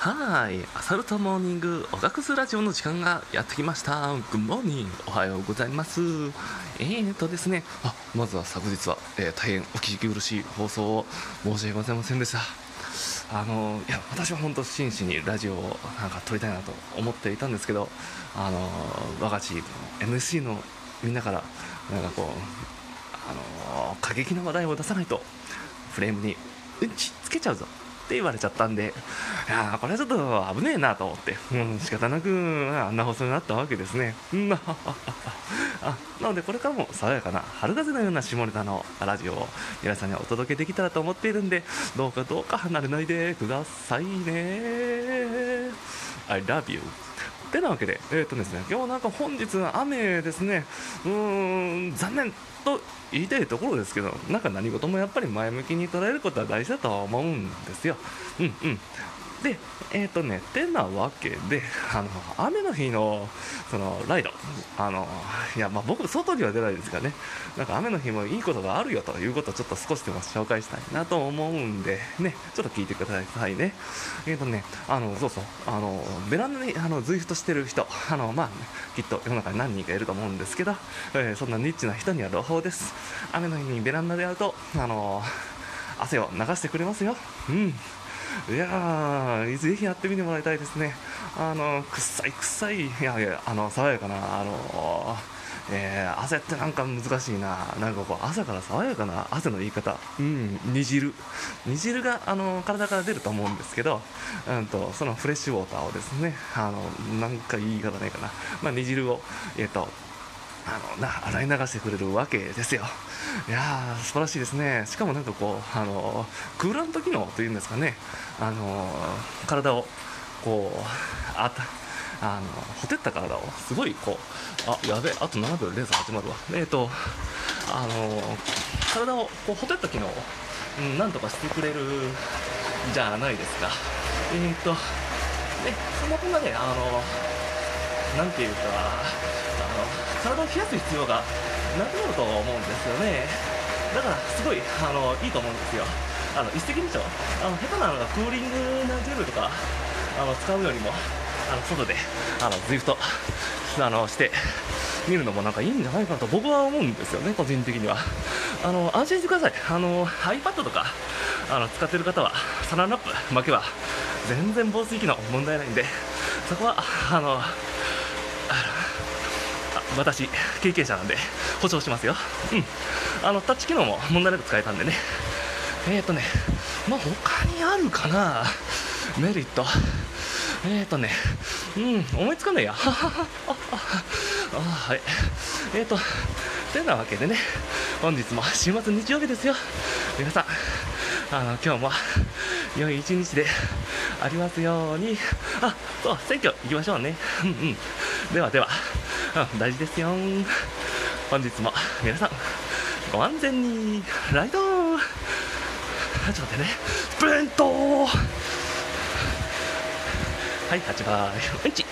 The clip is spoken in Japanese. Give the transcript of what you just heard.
はい、アサルトモーニングおがくずラジオの時間がやってきました。グッモーニング、おはようございます。えーとですね、あ、まずは昨日は、えー大変お聞き苦しい放送を申し訳ございませんでした。あのいや私は本当真摯にラジオをなんか撮りたいなと思っていたんですけど、あの我がチーム MC のみんなからなんかこうあの過激な話題を出さないとフレームにうんちつけちゃうぞって言われちゃったんでいやこれはちょっと危ねえなと思って、うん、仕方なくあんな放送になったわけですね。うんあなのでこれからも爽やかな春風のような下ネタのラジオを皆さんにお届けできたらと思っているんでどうかどうか離れないでくださいね。I love you. てなわけで、えーとですね、今日なんか本日雨ですね、うーん、残念と言いたいところですけど、なんか何事もやっぱり前向きに捉えることは大事だと思うんですよ。うんうん。で、えっ、とね、てなわけで、あの、雨の日の、その、ライド、あの、いや、まあ僕、外には出ないですがね、なんか雨の日もいいことがあるよということをちょっと少しでも紹介したいなと思うんで、ね、ちょっと聞いてくださいね。えっ、とね、あの、そうそう、あの、ベランダに、あの、ズイフトしてる人、あの、まあ、きっと世の中に何人かいると思うんですけど、えーそんなニッチな人には朗報です。雨の日にベランダでやると、あの、汗を流してくれますよ。うん。いやー、ぜひやってみてもらいたいですね。あの、臭い臭い、いやいや、あの、爽やかな、あの、えー汗ってなんか難しいな、なんかこう、朝から爽やかな汗の言い方、うん、煮汁、煮汁があの体から出ると思うんですけど、うんと、そのフレッシュウォーターをですね、あの、なんか言い方ないかな、まあ、煮汁を、えっ、と、あのな洗い流してくれるわけですよ。いやー素晴らしいですね。しかもなんかこうあのクーラント機能というんですかね。あの体をこうあたあのほてった体をすごいこうあやべえあと7秒レーザー始まるわ。えっ、とあの体をこうほてった機能を、うん、なんとかしてくれるじゃないですか。えっ、とねそんなこんなねあのなんていうか、あの体を冷やす必要がなくなると思うんですよね。だから、すごいあのいいと思うんですよ。あの一石二鳥あの、下手なのがクーリングなジェルとかあの使うよりも、あの外であの ZWIFT あのして見るのもなんかいいんじゃないかなと僕は思うんですよね、個人的には。あの安心してください、あの iPad とかあの使ってる方は、サランラップ巻けば全然防水機能問題ないんで、そこはあの私、経験者なんで保証しますよ、うん、あのタッチ機能も問題なく使えたんでね、えーとね、まあ、他にあるかな、メリット、えーとね、うん、思いつかないや、はははああはい、えーと、てなわけでね、本日も週末日曜日ですよ、皆さん、あの今日も良い一日でありますように、あそう、選挙行きましょうね、うんうん、ではでは、大事ですよ、本日も皆さん、ご安全に、ライドちょっと待ってね、スプレント。はい、8番、うんち。